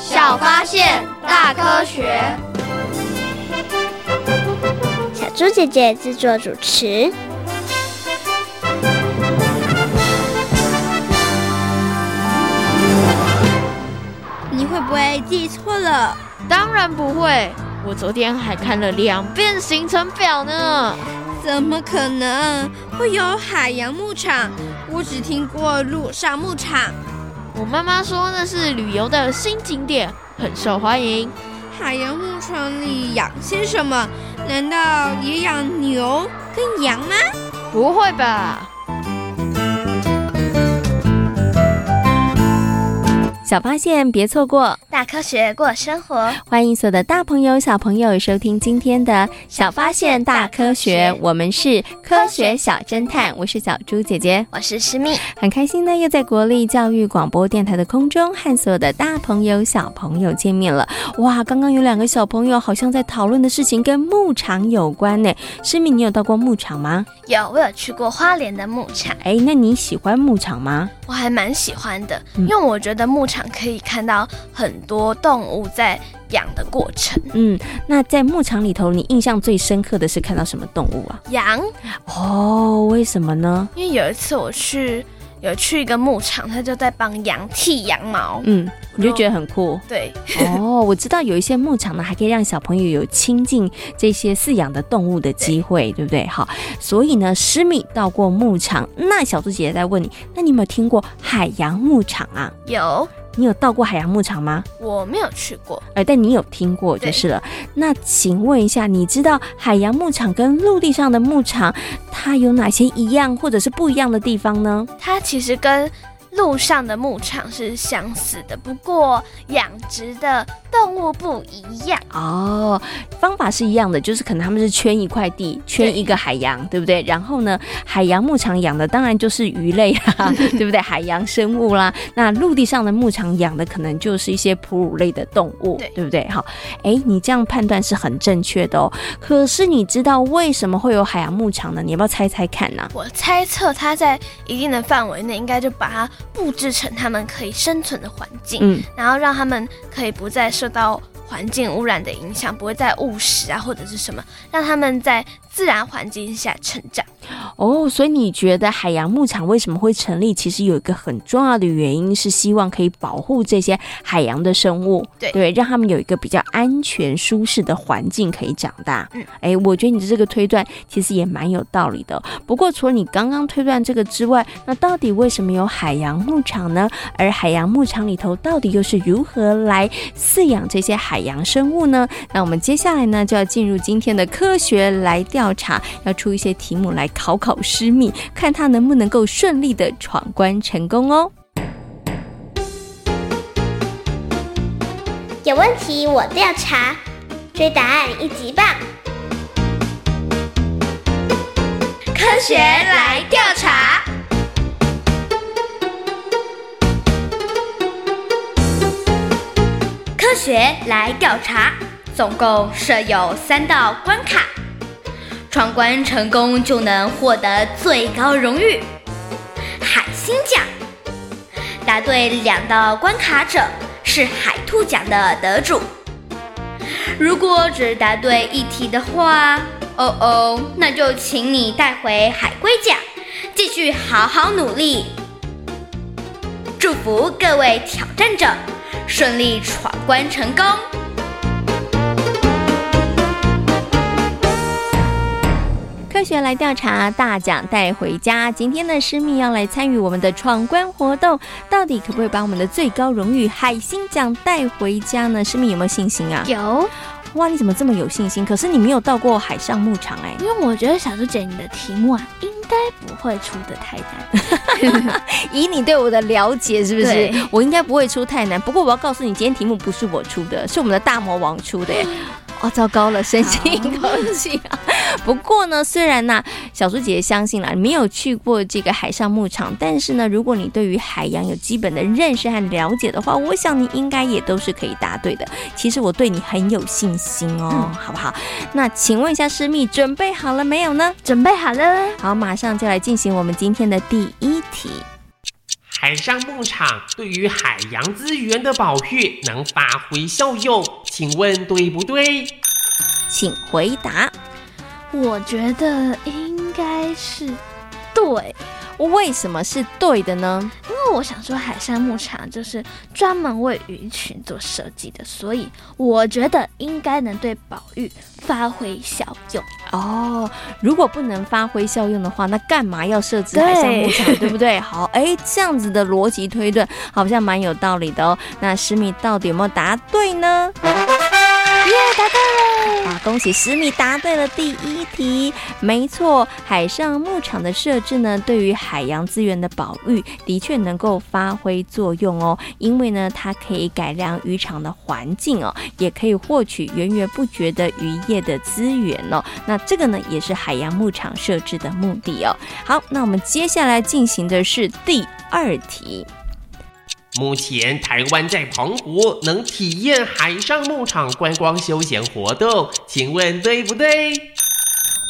小发现，大科学。小猪姐姐制作主持。你会不会记错了？当然不会，我昨天还看了两遍行程表呢。怎么可能会有海洋牧场？我只听过陆上牧场。我妈妈说那是旅游的新景点，很受欢迎。海洋牧场里养些什么？难道也养牛跟羊吗？不会吧。小发现，别错过；大科学，过生活。欢迎所有的大朋友、小朋友收听今天的《小发现大科学》，我们是科学小侦探。我是小猪姐姐，我是诗蜜，很开心呢，又在国立教育广播电台的空中和所有的大朋友、小朋友见面了。哇，刚刚有两个小朋友好像在讨论的事情跟牧场有关呢。诗蜜，你有到过牧场吗？有，我有去过花莲的牧场。哎，那你喜欢牧场吗？我还蛮喜欢的，因为我觉得牧场可以看到很多动物在养的过程。嗯，那在牧场里头，你印象最深刻的是看到什么动物啊？羊。哦，为什么呢？因为有一次我去。有去一个牧场，他就在帮羊剃羊毛，嗯，你就觉得很酷。对，哦，我知道有一些牧场呢，还可以让小朋友有亲近这些饲养的动物的机会，对，对不对？好，所以呢，诗米到过牧场，那小猪姐姐在问你，那你有没有听过海洋牧场啊？有。你有到过海洋牧场吗？我没有去过，哎，但你有听过就是了。那请问一下，你知道海洋牧场跟陆地上的牧场它有哪些一样或者是不一样的地方呢？它其实跟路上的牧场是相似的，不过养殖的动物不一样哦。方法是一样的，就是可能他们是圈一块地，圈一个海洋，对，对不对？然后呢，海洋牧场养的当然就是鱼类啊，对不对？海洋生物啦。那陆地上的牧场养的可能就是一些哺乳类的动物，对，对不对？好，哎，你这样判断是很正确的哦。可是你知道为什么会有海洋牧场呢？你要不要猜猜看呢？我猜测它在一定的范围内，应该就把它。布置成他们可以生存的环境，嗯，然后让他们可以不再受到环境污染的影响，不会再误食啊或者是什么，让他们在自然环境下成长。哦，所以你觉得海洋牧场为什么会成立？其实有一个很重要的原因是希望可以保护这些海洋的生物，对对，让他们有一个比较安全舒适的环境可以长大。嗯，哎，我觉得你的这个推断其实也蛮有道理的。不过除了你刚刚推断这个之外，那到底为什么有海洋牧场呢？而海洋牧场里头到底又是如何来饲养这些海洋生物呢？那我们接下来呢就要进入今天的科学来调调查，要出一些题目来。考考师蜜，看他能不能够顺利的闯关成功哦。有问题我调查，追答案一级棒。科学来调查，科学来调查，总共设有三道关卡。闯关成功就能获得最高荣誉——海星奖。答对两道关卡者是海兔奖的得主。如果只答对一题的话，哦哦，那就请你带回海龟奖，继续好好努力。祝福各位挑战者顺利闯关成功。科学来调查，大奖带回家。今天呢诗密要来参与我们的闯关活动，到底可不可以把我们的最高荣誉海星奖带回家呢？诗密有没有信心啊？有。哇，你怎么这么有信心？可是你没有到过海上牧场哎、欸。因为我觉得小猪姐你的题目啊，应该不会出的太难。以你对我的了解，是不是？我应该不会出太难。不过我要告诉你，今天题目不是我出的，是我们的大魔王出的耶。哦，糟糕了，深吸一口气啊！不过呢，虽然呢、啊，小猪姐姐相信了，没有去过这个海上牧场，但是呢，如果你对于海洋有基本的认识和了解的话，我想你应该也都是可以答对的。其实我对你很有信心哦，嗯、好不好？那请问一下师密，准备好了没有呢？准备好了。好，马上就来进行我们今天的第一题。海上牧场对于海洋资源的保育能发挥效用，请问对不对？请回答。我觉得应该是对。为什么是对的呢？因为我想说，海上牧场就是专门为鱼群做设计的，所以我觉得应该能对保育发挥效用。哦，如果不能发挥效用的话，那干嘛要设置海上牧场，对，对不对？好，哎，这样子的逻辑推断好像蛮有道理的哦。那诗蜜到底有没有答对呢？耶答对了！啊，恭喜诗蜜答对了第一题。没错，海上牧场的设置呢，对于海洋资源的保育的确能够发挥作用哦。因为呢，它可以改良渔场的环境哦，也可以获取源源不绝的渔业的资源哦。那这个呢，也是海洋牧场设置的目的哦。好，那我们接下来进行的是第二题。目前台湾在澎湖能体验海上牧场观光休闲活动，请问对不对？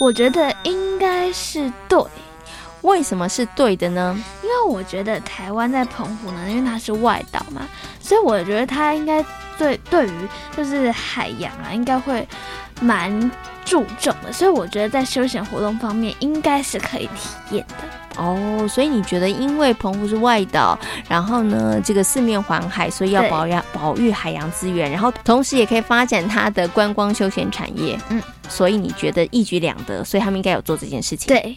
我觉得应该是对。为什么是对的呢？因为我觉得台湾在澎湖呢，因为它是外岛嘛，所以我觉得它应该对对于就是海洋啊，应该会蛮注重的。所以我觉得在休闲活动方面，应该是可以体验的。哦，所以你觉得，因为澎湖是外岛，然后呢，这个四面环海，所以要保养保育海洋资源，然后同时也可以发展它的观光休闲产业。嗯，所以你觉得一举两得，所以他们应该有做这件事情。对，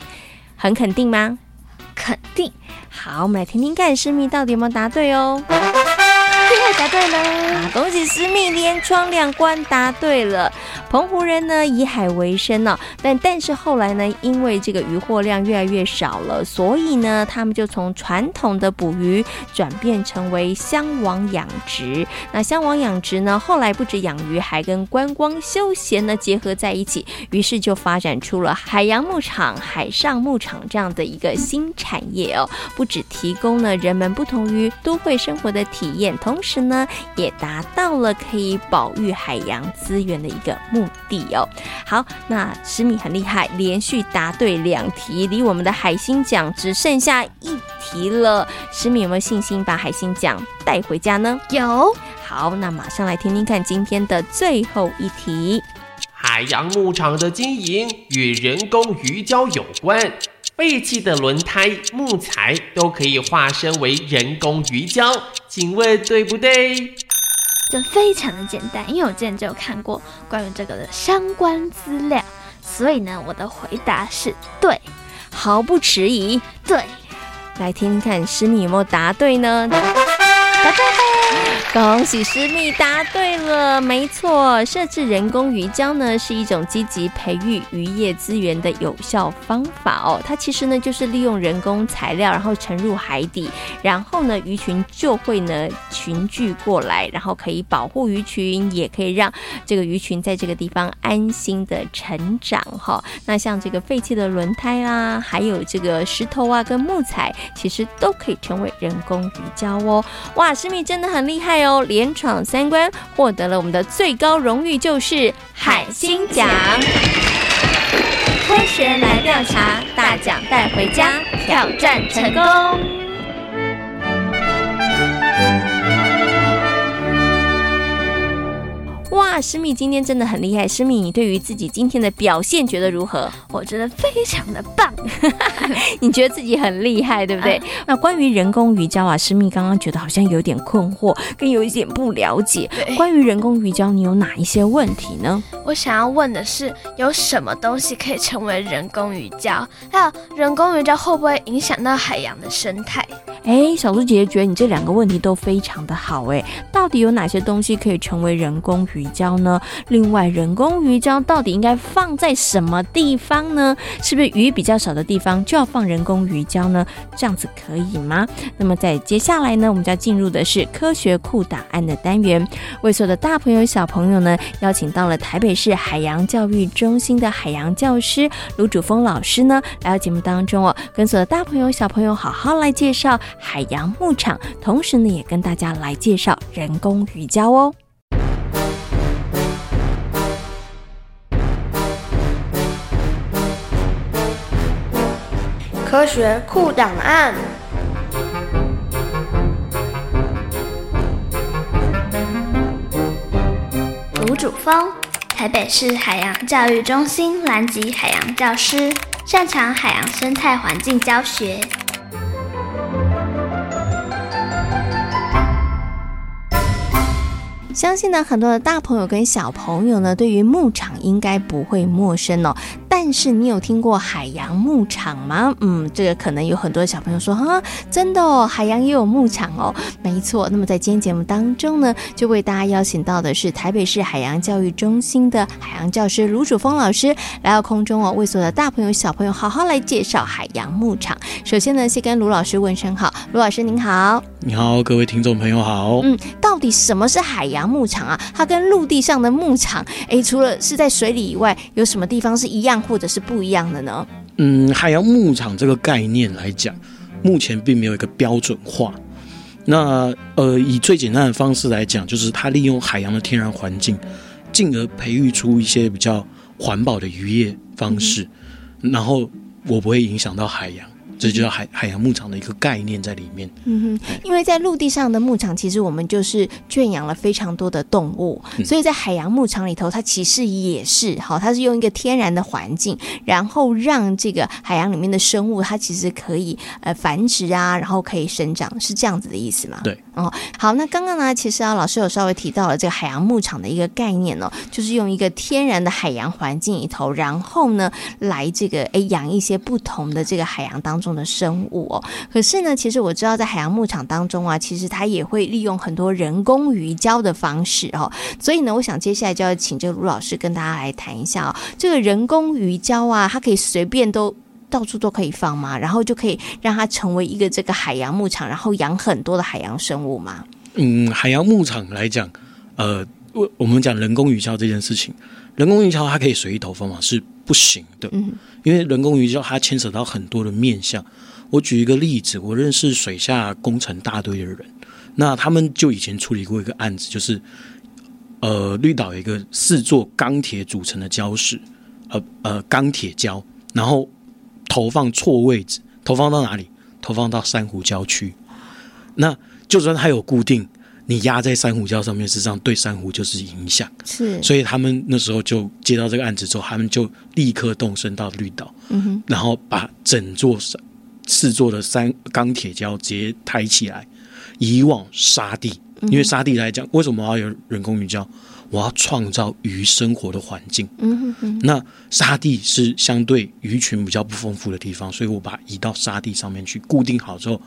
很肯定吗？肯定。好，我们来听听看，诗密到底有没有答对哦。答对了，啊！恭喜诗蜜连闯两关，答对了。澎湖人呢，以海为生呢，但但是后来呢，因为这个渔获量越来越少了，所以呢，他们就从传统的捕鱼转变成为箱网养殖。那箱网养殖呢，后来不止养鱼，还跟观光休闲呢结合在一起，于是就发展出了海洋牧场、海上牧场这样的一个新产业哦。不止提供了人们不同于都会生活的体验，同时呢，也达到了可以保育海洋资源的一个目的哦。好，那诗米很厉害，连续答对两题，离我们的海星奖只剩下一题了。诗米有没有信心把海星奖带回家呢？有。好，那马上来听听看今天的最后一题。海洋牧场的经营与人工鱼礁有关。废弃的轮胎、木材都可以化身为人工鱼礁，请问对不对？这非常的简单，因为我之前就有看过关于这个的相关资料，所以呢，我的回答是对，毫不迟疑。对，来听听看，诗蜜有没有答对呢？答对。恭喜诗蜜答对了，没错，设置人工鱼礁呢是一种积极培育渔业资源的有效方法哦。它其实呢就是利用人工材料，然后沉入海底，然后呢鱼群就会呢群聚过来，然后可以保护鱼群，也可以让这个鱼群在这个地方安心的成长哈。那像这个废弃的轮胎啊，还有这个石头啊跟木材，其实都可以成为人工鱼礁哦。哇，诗蜜真的。很厉害哦，连闯三关，获得了我们的最高荣誉，就是海星奖。科学来调查，大奖带回家，挑战成功。哇，诗蜜今天真的很厉害。诗蜜，你对于自己今天的表现觉得如何？我觉得非常的棒。你觉得自己很厉害，对不对？嗯、那关于人工鱼礁啊，诗蜜刚刚觉得好像有点困惑，跟有一点不了解。关于人工鱼礁，你有哪一些问题呢？我想要问的是，有什么东西可以成为人工鱼礁？还有，人工鱼礁会不会影响到海洋的生态？哎，小猪姐姐觉得你这两个问题都非常的好哎，到底有哪些东西可以成为人工鱼鱼胶呢？另外，人工鱼胶到底应该放在什么地方呢？是不是鱼比较少的地方就要放人工鱼胶呢？这样子可以吗？那么在接下来呢，我们就要进入的是科学库档案的单元，为所有的大朋友小朋友呢，邀请到了台北市海洋教育中心的海洋教师卢主峰老师呢，来到节目当中哦，跟所有的大朋友小朋友好好来介绍海洋牧场，同时呢，也跟大家来介绍人工鱼胶哦。科学库档案。卢主峰，台北市海洋教育中心蓝级海洋教师，擅长海洋生态环境教学。相信呢，很多的大朋友跟小朋友呢，对于牧场应该不会陌生哦。但是你有听过海洋牧场吗？嗯，这个可能有很多小朋友说哈，真的哦，海洋也有牧场哦。没错。那么在今天节目当中呢，就为大家邀请到的是台北市海洋教育中心的海洋教师卢主峰老师来到空中哦，为所有的大朋友小朋友好好来介绍海洋牧场。首先呢，先跟卢老师问声好，卢老师您好。你好，各位听众朋友好。嗯，到底什么是海洋牧场啊？它跟陆地上的牧场，诶，除了是在水里以外，有什么地方是一样？或者是不一样的呢？嗯，海洋牧场这个概念来讲，目前并没有一个标准化。那呃，以最简单的方式来讲，就是它利用海洋的天然环境，进而培育出一些比较环保的渔业方式，嗯、然后我不会影响到海洋。这就叫海海洋牧场的一个概念在里面。嗯哼，因为在陆地上的牧场，其实我们就是圈养了非常多的动物，嗯、所以在海洋牧场里头，它其实也是好，它是用一个天然的环境，然后让这个海洋里面的生物，它其实可以呃繁殖啊，然后可以生长，是这样子的意思吗？对。哦，好，那刚刚呢，其实啊，老师有稍微提到了这个海洋牧场的一个概念哦，就是用一个天然的海洋环境里头，然后呢，来这个诶养一些不同的这个海洋当中。的生物哦，可是呢，其实我知道在海洋牧场当中啊，其实它也会利用很多人工鱼胶的方式哦，所以呢，我想接下来就要请这个卢老师跟大家来谈一下哦，这个人工鱼胶啊，它可以随便都到处都可以放吗？然后就可以让它成为一个这个海洋牧场，然后养很多的海洋生物吗？嗯，海洋牧场来讲，呃，我我们讲人工鱼胶这件事情，人工鱼胶它可以随意投放吗？是不行的。嗯。因为人工鱼胶它牵扯到很多的面向，我举一个例子，我认识水下工程大队的人，那他们就以前处理过一个案子，就是呃绿岛有一个四座钢铁组成的礁石，呃呃钢铁礁，然后投放错位置，投放到哪里？投放到珊瑚礁区，那就算它有固定。你压在珊瑚礁上面，实际上对珊瑚就是影响。是，所以他们那时候就接到这个案子之后，他们就立刻动身到绿岛，嗯哼，然后把整座四座的三钢铁礁直接抬起来，移往沙地。因为沙地来讲，为什么我要有人工鱼礁？我要创造鱼生活的环境。嗯哼哼。那沙地是相对鱼群比较不丰富的地方，所以我把它移到沙地上面去固定好之后。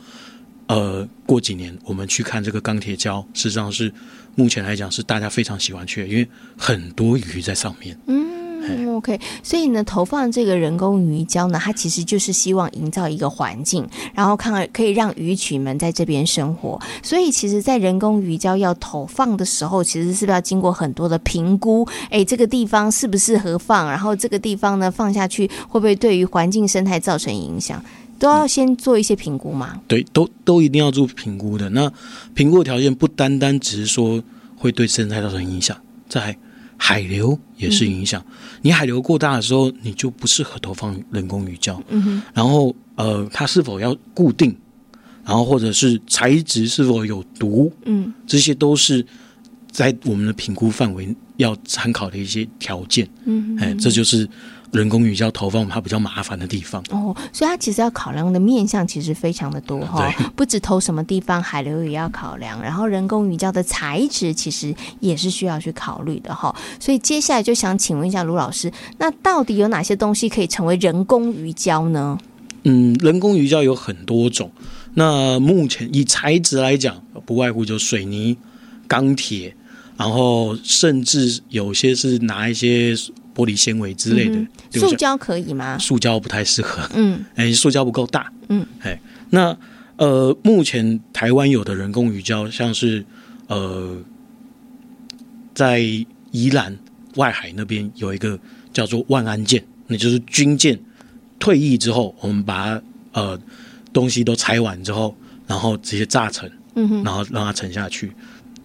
呃，过几年我们去看这个钢铁礁，实际上是目前来讲是大家非常喜欢去，因为很多鱼在上面。嗯，OK，所以呢，投放这个人工鱼礁呢，它其实就是希望营造一个环境，然后看可以让鱼群们在这边生活。所以，其实，在人工鱼礁要投放的时候，其实是不是要经过很多的评估？哎，这个地方适不适合放？然后这个地方呢，放下去会不会对于环境生态造成影响？都要先做一些评估吗？对，都都一定要做评估的。那评估的条件不单单只是说会对生态造成影响，在海流也是影响。嗯、你海流过大的时候，你就不适合投放人工鱼礁。嗯哼。然后呃，它是否要固定？然后或者是材质是否有毒？嗯，这些都是在我们的评估范围要参考的一些条件。嗯哼，哎，这就是。人工鱼礁投放它比较麻烦的地方哦，所以它其实要考量的面向其实非常的多哈，不止投什么地方，海流也要考量，然后人工鱼礁的材质其实也是需要去考虑的哈。所以接下来就想请问一下卢老师，那到底有哪些东西可以成为人工鱼礁呢？嗯，人工鱼礁有很多种，那目前以材质来讲，不外乎就水泥、钢铁，然后甚至有些是拿一些玻璃纤维之类的。嗯、塑胶可以吗？塑胶不太适合。嗯，哎，塑胶不够大。嗯，哎，那呃，目前台湾有的人工鱼礁，像是呃，在宜兰外海那边有一个叫做万安舰，那就是军舰退役之后，我们把它呃东西都拆完之后，然后直接炸沉，嗯哼，然后让它沉下去。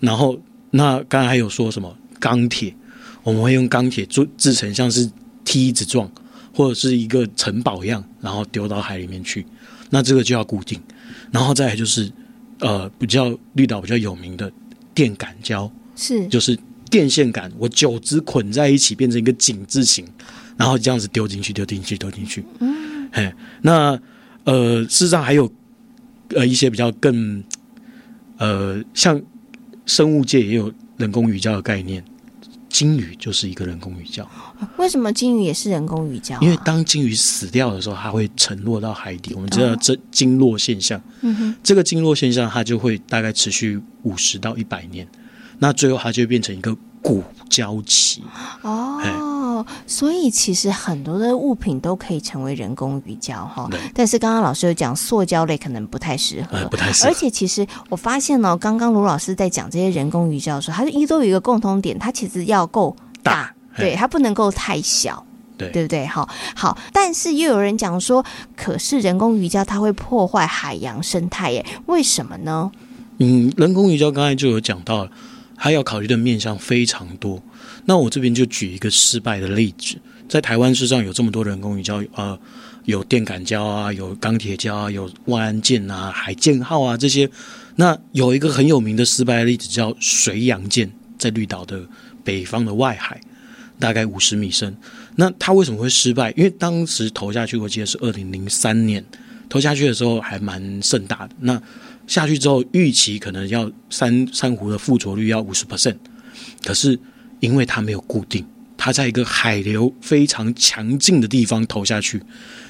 然后那刚才还有说什么钢铁，我们会用钢铁做制成像是梯子状或者是一个城堡一样，然后丢到海里面去。那这个就要固定，然后再来就是呃比较绿岛比较有名的电杆胶，是就是。电线杆，我九只捆在一起变成一个井字形，然后这样子丢进去，丢进去，丢进去。嗯，嘿，那呃，事实上还有呃一些比较更呃，像生物界也有人工鱼礁的概念，鲸鱼就是一个人工鱼礁。为什么鲸鱼也是人工鱼礁啊？因为当鲸鱼死掉的时候，它会沉落到海底。我们知道这鲸落现象，嗯哼，这个鲸落现象它就会大概持续五十到一百年。那最后它就会变成一个骨礁期哦，所以其实很多的物品都可以成为人工鱼礁哈。但是刚刚老师有讲，塑胶类可能不太适合，不太适合。而且其实我发现呢，刚刚卢老师在讲这些人工鱼礁的时候，它一都有一个共同点，它其实要够大，对，它不能够太小，对，对不对？好，好。但是又有人讲说，可是人工鱼礁它会破坏海洋生态耶？为什么呢？嗯，人工鱼礁刚才就有讲到了。还要考虑的面向非常多，那我这边就举一个失败的例子，在台湾事实上有这么多人工鱼礁，呃，有电杆礁啊，有钢铁礁啊，有万安舰啊，海健号啊这些，那有一个很有名的失败例子叫水洋舰，在绿岛的北方的外海，大概五十米深，那它为什么会失败？因为当时投下去，我记得是二零零三年投下去的时候还蛮盛大的，那。下去之后，预期可能要珊珊瑚的附着率要五十 percent，可是因为它没有固定，它在一个海流非常强劲的地方投下去，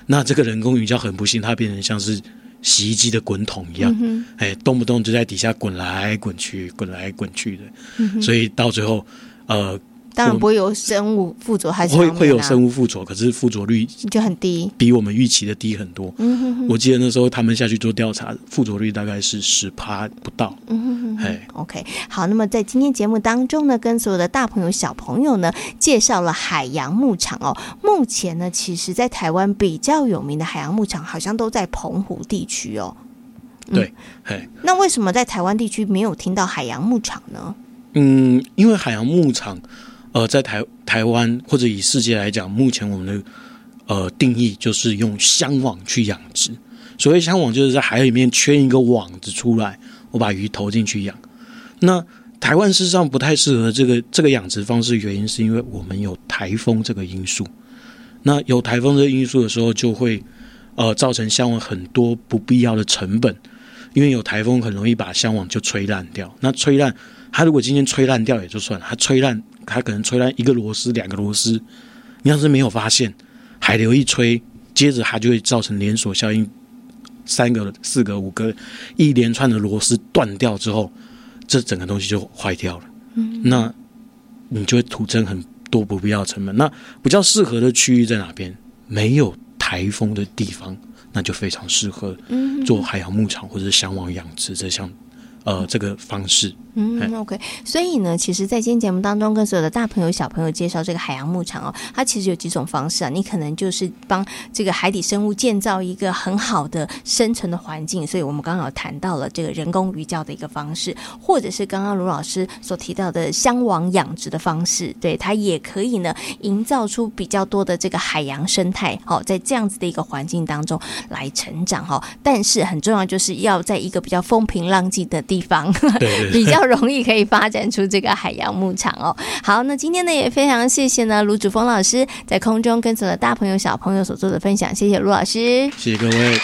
那这个人工鱼礁很不幸，它变成像是洗衣机的滚筒一样，嗯、哎，动不动就在底下滚来滚去，滚来滚去的，嗯、所以到最后，呃。当然不会有生物附着，还是会会有生物附着，可是附着率就很低，比我们预期的低很多。嗯哼哼，我记得那时候他们下去做调查，附着率大概是十趴不到。嗯哼哼，哎，OK，好，那么在今天节目当中呢，跟所有的大朋友小朋友呢，介绍了海洋牧场哦。目前呢，其实在台湾比较有名的海洋牧场，好像都在澎湖地区哦。嗯、对，哎，那为什么在台湾地区没有听到海洋牧场呢？嗯，因为海洋牧场。呃，在台台湾或者以世界来讲，目前我们的呃定义就是用箱网去养殖。所谓箱网，就是在海里面圈一个网子出来，我把鱼投进去养。那台湾事实上不太适合这个这个养殖方式，原因是因为我们有台风这个因素。那有台风这个因素的时候，就会呃造成箱网很多不必要的成本，因为有台风很容易把箱网就吹烂掉。那吹烂，它如果今天吹烂掉也就算了，它吹烂。它可能吹烂一个螺丝、两个螺丝，你要是没有发现，海流一吹，接着它就会造成连锁效应，三个、四个、五个，一连串的螺丝断掉之后，这整个东西就坏掉了。嗯，那你就会徒增很多不必要的成本。那比较适合的区域在哪边？没有台风的地方，那就非常适合做海洋牧场或者是箱网养殖这项。呃，这个方式，嗯，OK，所以呢，其实，在今天节目当中，跟所有的大朋友、小朋友介绍这个海洋牧场哦，它其实有几种方式啊。你可能就是帮这个海底生物建造一个很好的生存的环境，所以我们刚刚有谈到了这个人工鱼礁的一个方式，或者是刚刚卢老师所提到的箱网养殖的方式，对，它也可以呢，营造出比较多的这个海洋生态，哦，在这样子的一个环境当中来成长哦。但是很重要，就是要在一个比较风平浪静的。地方比较容易可以发展出这个海洋牧场哦。好，那今天呢也非常谢谢呢卢祖峰老师在空中跟所有的大朋友小朋友所做的分享，谢谢卢老师，谢谢各位。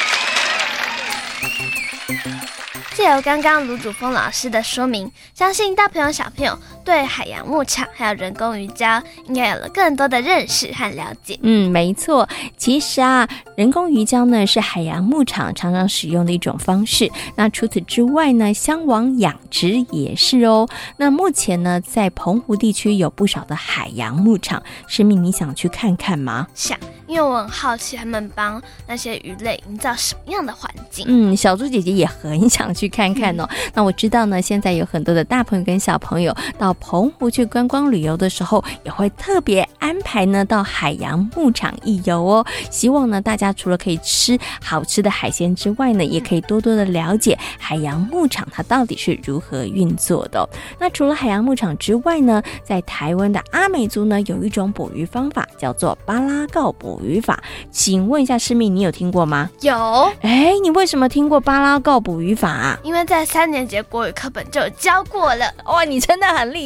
借由刚刚卢祖峰老师的说明，相信大朋友小朋友对海洋牧场还有人工鱼礁应该有了更多的认识和了解。嗯，没错。其实啊，人工鱼礁呢是海洋牧场常常使用的一种方式。那除此之外呢，香网养殖也是哦。那目前呢，在澎湖地区有不少的海洋牧场，诗敏，你想去看看吗？想，因为我很好奇他们帮那些鱼类营造什么样的环境。嗯，小猪姐姐也很想去看看哦。嗯、那我知道呢，现在有很多的大朋友跟小朋友到澎湖去观光旅游的时候，也会特别安排呢到海洋牧场一游哦。希望呢大家除了可以吃好吃的海鲜之外呢，也可以多多的了解海洋牧场它到底是如何运作的。那除了海洋牧场之外呢，在台湾的阿美族呢有一种捕鱼方法叫做巴拉告捕鱼法。请问一下师妹，你有听过吗？有。哎，你为什么听过巴拉告捕鱼法啊？因为在三年级国语课本就有教过了。哇，你真的很厉害，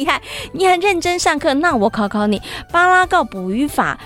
你很认真上课。那我考考你，巴拉告捕鱼法，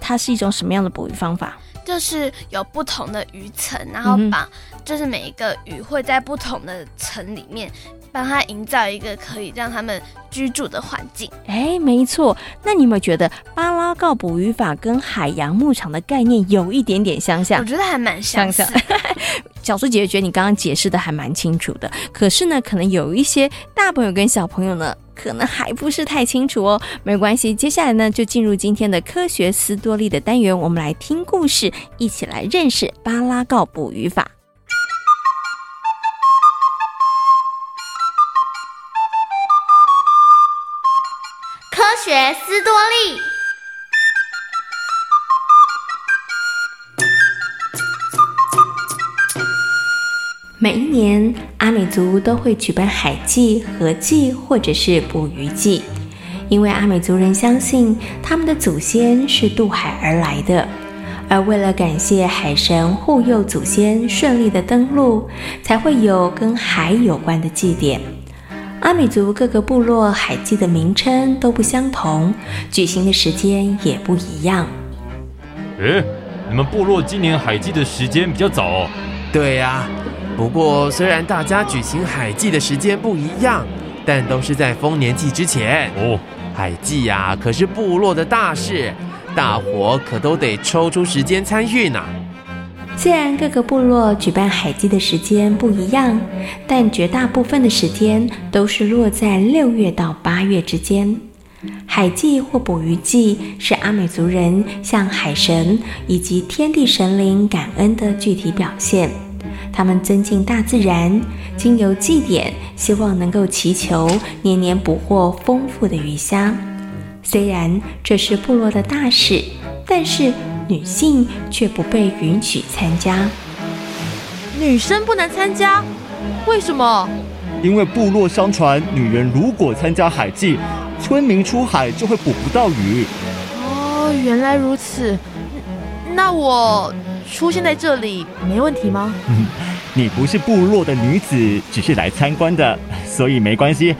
它是一种什么样的捕鱼方法？就是有不同的鱼层，然后把，就是每一个鱼会在不同的层里面，帮它营造一个可以让他们居住的环境。哎，没错。那你有没有觉得巴拉告捕鱼法跟海洋牧场的概念有一点点相像？我觉得还蛮相像。小猪姐姐觉得你刚刚解释的还蛮清楚的，可是呢，可能有一些大朋友跟小朋友呢，可能还不是太清楚哦。没关系，接下来呢，就进入今天的科学斯多利的单元，我们来听故事，一起来认识巴拉告捕鱼法。科学斯多利。每一年，阿美族都会举办海祭、河祭或者是捕鱼祭，因为阿美族人相信他们的祖先是渡海而来的，而为了感谢海神护佑祖先顺利的登陆，才会有跟海有关的祭典。阿美族各个部落海祭的名称都不相同，举行的时间也不一样。诶，你们部落今年海祭的时间比较早哦。对呀。不过，虽然大家举行海祭的时间不一样，但都是在丰年祭之前。哦，海祭呀，可是部落的大事，大伙可都得抽出时间参与呢。虽然各个部落举办海祭的时间不一样，但绝大部分的时间都是落在六月到八月之间。海祭或捕鱼祭是阿美族人向海神以及天地神灵感恩的具体表现。他们尊敬大自然，经由祭典，希望能够祈求年年捕获丰富的鱼虾。虽然这是部落的大事，但是女性却不被允许参加。女生不能参加？为什么？因为部落相传，女人如果参加海祭，村民出海就会捕不到鱼。哦，原来如此。那我。出现在这里没问题吗？嗯，你不是部落的女子，只是来参观的，所以没关系。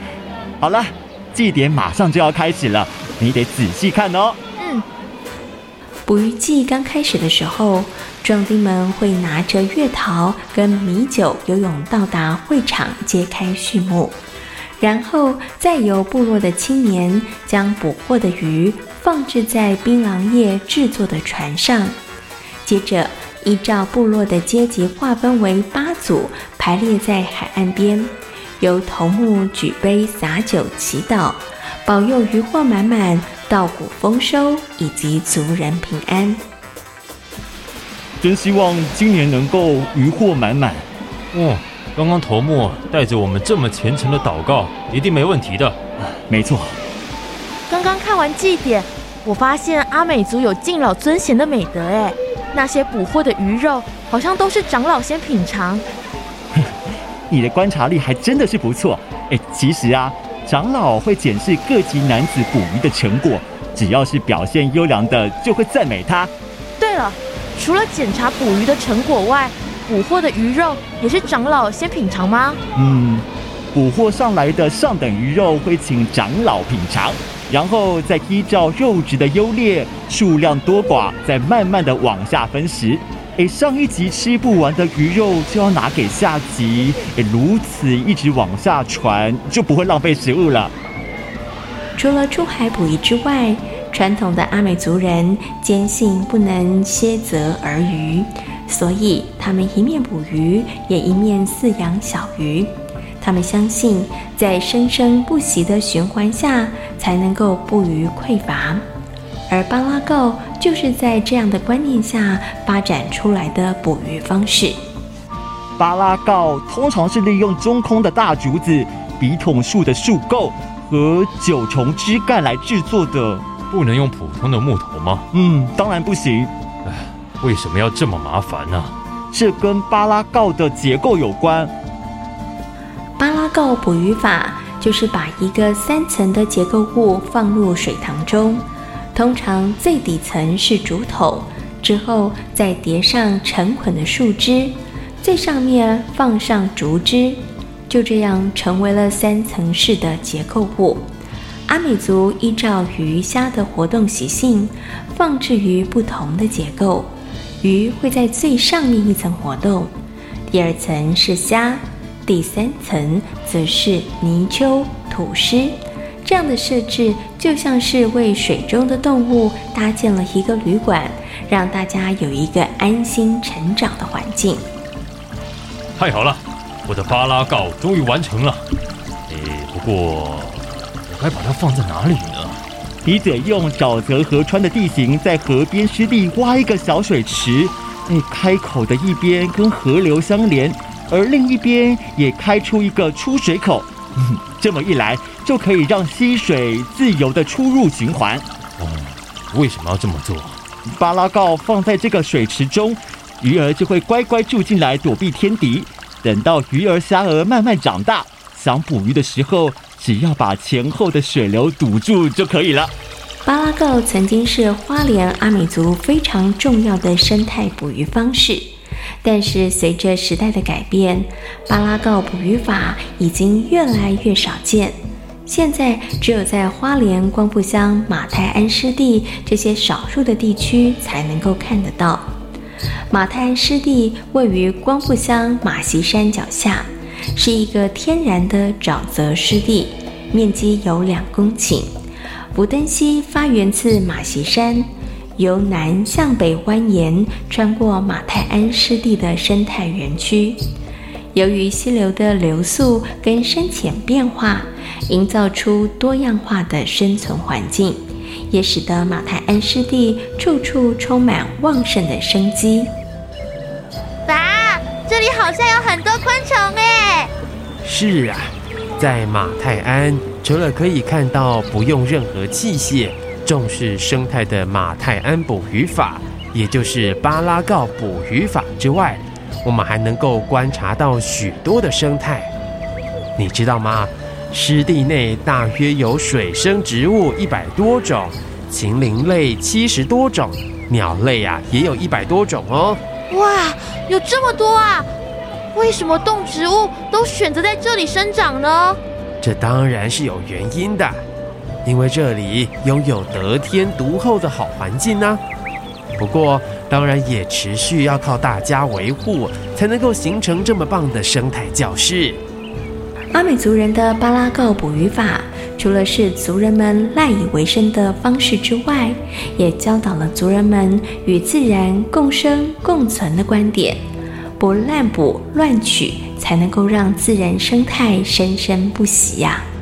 好了，祭典马上就要开始了，你得仔细看哦。嗯。捕鱼季刚开始的时候，壮丁们会拿着月桃跟米酒游泳到达会场揭开序幕，然后再由部落的青年将捕获的鱼放置在槟榔叶制作的船上。接着，依照部落的阶级划分为八组，排列在海岸边，由头目举杯洒酒祈祷，保佑渔获满满、稻谷丰收以及族人平安。真希望今年能够渔获满满。哦，刚刚头目带着我们这么虔诚的祷告，一定没问题的。没错。刚刚看完祭典，我发现阿美族有敬老尊贤的美德，哎。那些捕获的鱼肉，好像都是长老先品尝。你的观察力还真的是不错。哎，其实啊，长老会检视各级男子捕鱼的成果，只要是表现优良的，就会赞美他。对了，除了检查捕鱼的成果外，捕获的鱼肉也是长老先品尝吗？嗯，捕获上来的上等鱼肉会请长老品尝。然后再依照肉质的优劣、数量多寡，再慢慢的往下分食。诶，上一集吃不完的鱼肉就要拿给下集，诶，如此一直往下传，就不会浪费食物了。除了出海捕鱼之外，传统的阿美族人坚信不能歇泽而渔，所以他们一面捕鱼，也一面饲养小鱼。他们相信，在生生不息的循环下，才能够不虞匮乏。而巴拉告就是在这样的观念下发展出来的捕鱼方式。巴拉告通常是利用中空的大竹子、笔筒树的树构和九重枝干来制作的。不能用普通的木头吗？嗯，当然不行。唉，为什么要这么麻烦呢？这跟巴拉告的结构有关。告捕鱼法就是把一个三层的结构物放入水塘中，通常最底层是竹筒，之后再叠上成捆的树枝，最上面放上竹枝，就这样成为了三层式的结构物。阿美族依照鱼虾的活动习性，放置于不同的结构。鱼会在最上面一层活动，第二层是虾，第三层则是泥鳅、土狮。这样的设置就像是为水中的动物搭建了一个旅馆，让大家有一个安心成长的环境。太好了，我的巴拉告终于完成了。诶，不过我。该把它放在哪里呢？你得用沼泽河川的地形，在河边湿地挖一个小水池，诶开口的一边跟河流相连，而另一边也开出一个出水口。嗯，这么一来，就可以让溪水自由的出入循环。哦，为什么要这么做？巴拉告放在这个水池中，鱼儿就会乖乖住进来躲避天敌。等到鱼儿、虾儿慢慢长大，想捕鱼的时候。只要把前后的水流堵住就可以了。巴拉告曾经是花莲阿美族非常重要的生态捕鱼方式，但是随着时代的改变，巴拉告捕鱼法已经越来越少见。现在只有在花莲光复乡马太鞍湿地这些少数的地区才能够看得到。马太鞍湿地位于光复乡马席山脚下。是一个天然的沼泽湿地，面积有两公顷。牡丹溪发源自马席山，由南向北蜿蜒，穿过马泰安湿地的生态园区。由于溪流的流速跟深浅变化，营造出多样化的生存环境，也使得马泰安湿地处处充满旺盛的生机。爸，这里好像有很多昆虫哎。是啊，在马泰安，除了可以看到不用任何器械、重视生态的马泰安捕鱼法，也就是巴拉告捕鱼法之外，我们还能够观察到许多的生态。你知道吗？湿地内大约有水生植物一百多种，禽灵类七十多种，鸟类啊也有一百多种哦。哇，有这么多啊！为什么动植物都选择在这里生长呢？这当然是有原因的，因为这里拥有得天独厚的好环境呢。不过，当然也持续要靠大家维护，才能够形成这么棒的生态教室。阿美族人的巴拉告捕鱼法，除了是族人们赖以为生的方式之外，也教导了族人们与自然共生共存的观点。不滥捕乱取，才能够让自然生态生生不息呀、啊。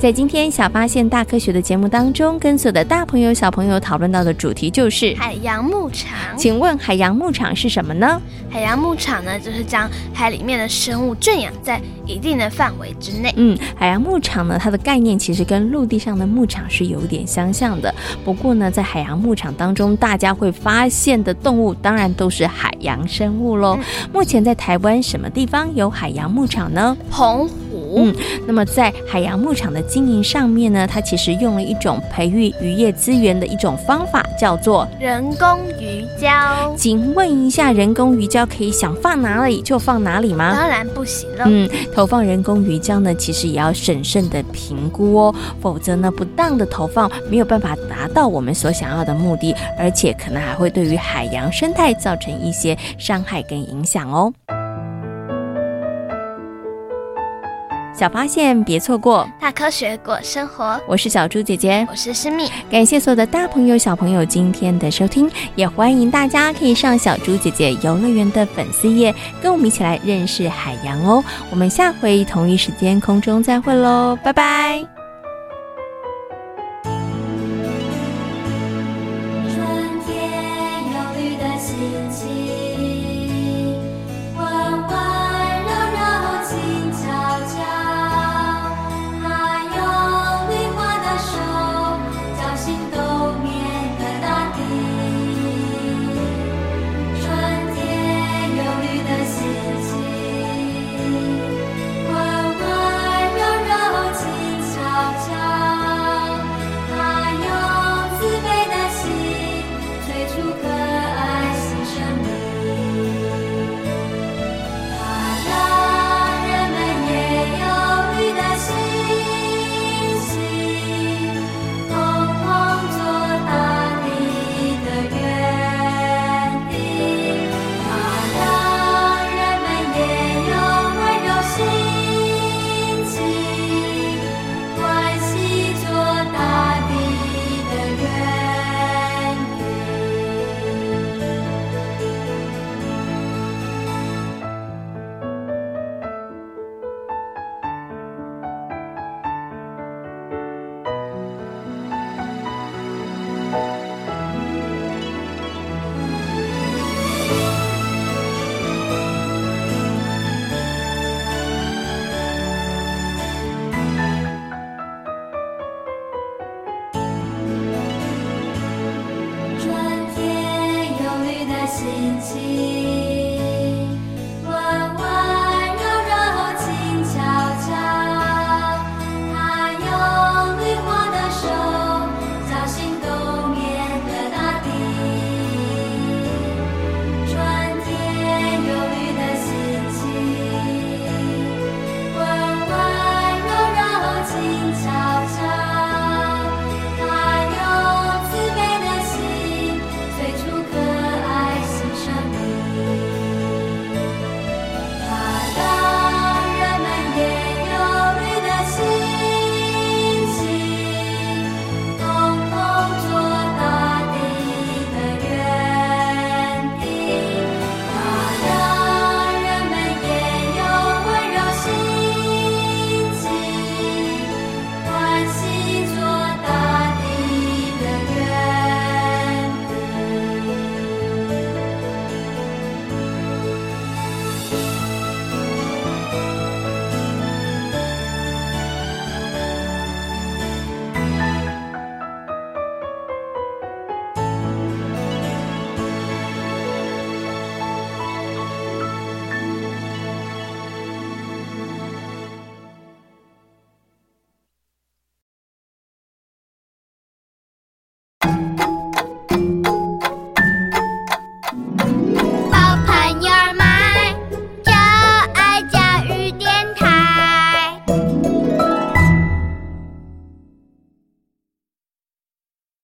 在今天小发现大科学的节目当中，跟所有的大朋友小朋友讨论到的主题就是海洋牧场。请问海洋牧场是什么呢？海洋牧场呢，就是将海里面的生物圈养在一定的范围之内。嗯，海洋牧场呢，它的概念其实跟陆地上的牧场是有点相像的。不过呢，在海洋牧场当中，大家会发现的动物当然都是海洋生物喽。嗯、目前在台湾什么地方有海洋牧场呢？澎湖。嗯，那么在海洋牧场的经营上面呢，它其实用了一种培育渔业资源的一种方法，叫做人工鱼礁。请问一下，人工鱼礁可以想放哪里就放哪里吗？当然不行了。嗯，投放人工鱼礁呢，其实也要审慎的评估哦，否则呢，不当的投放没有办法达到我们所想要的目的，而且可能还会对于海洋生态造成一些伤害跟影响哦。小发现，别错过大科学过生活。我是小猪姐姐，我是诗密。感谢所有的大朋友、小朋友今天的收听，也欢迎大家可以上小猪姐姐游乐园的粉丝页，跟我们一起来认识海洋哦。我们下回同一时间空中再会喽，拜拜。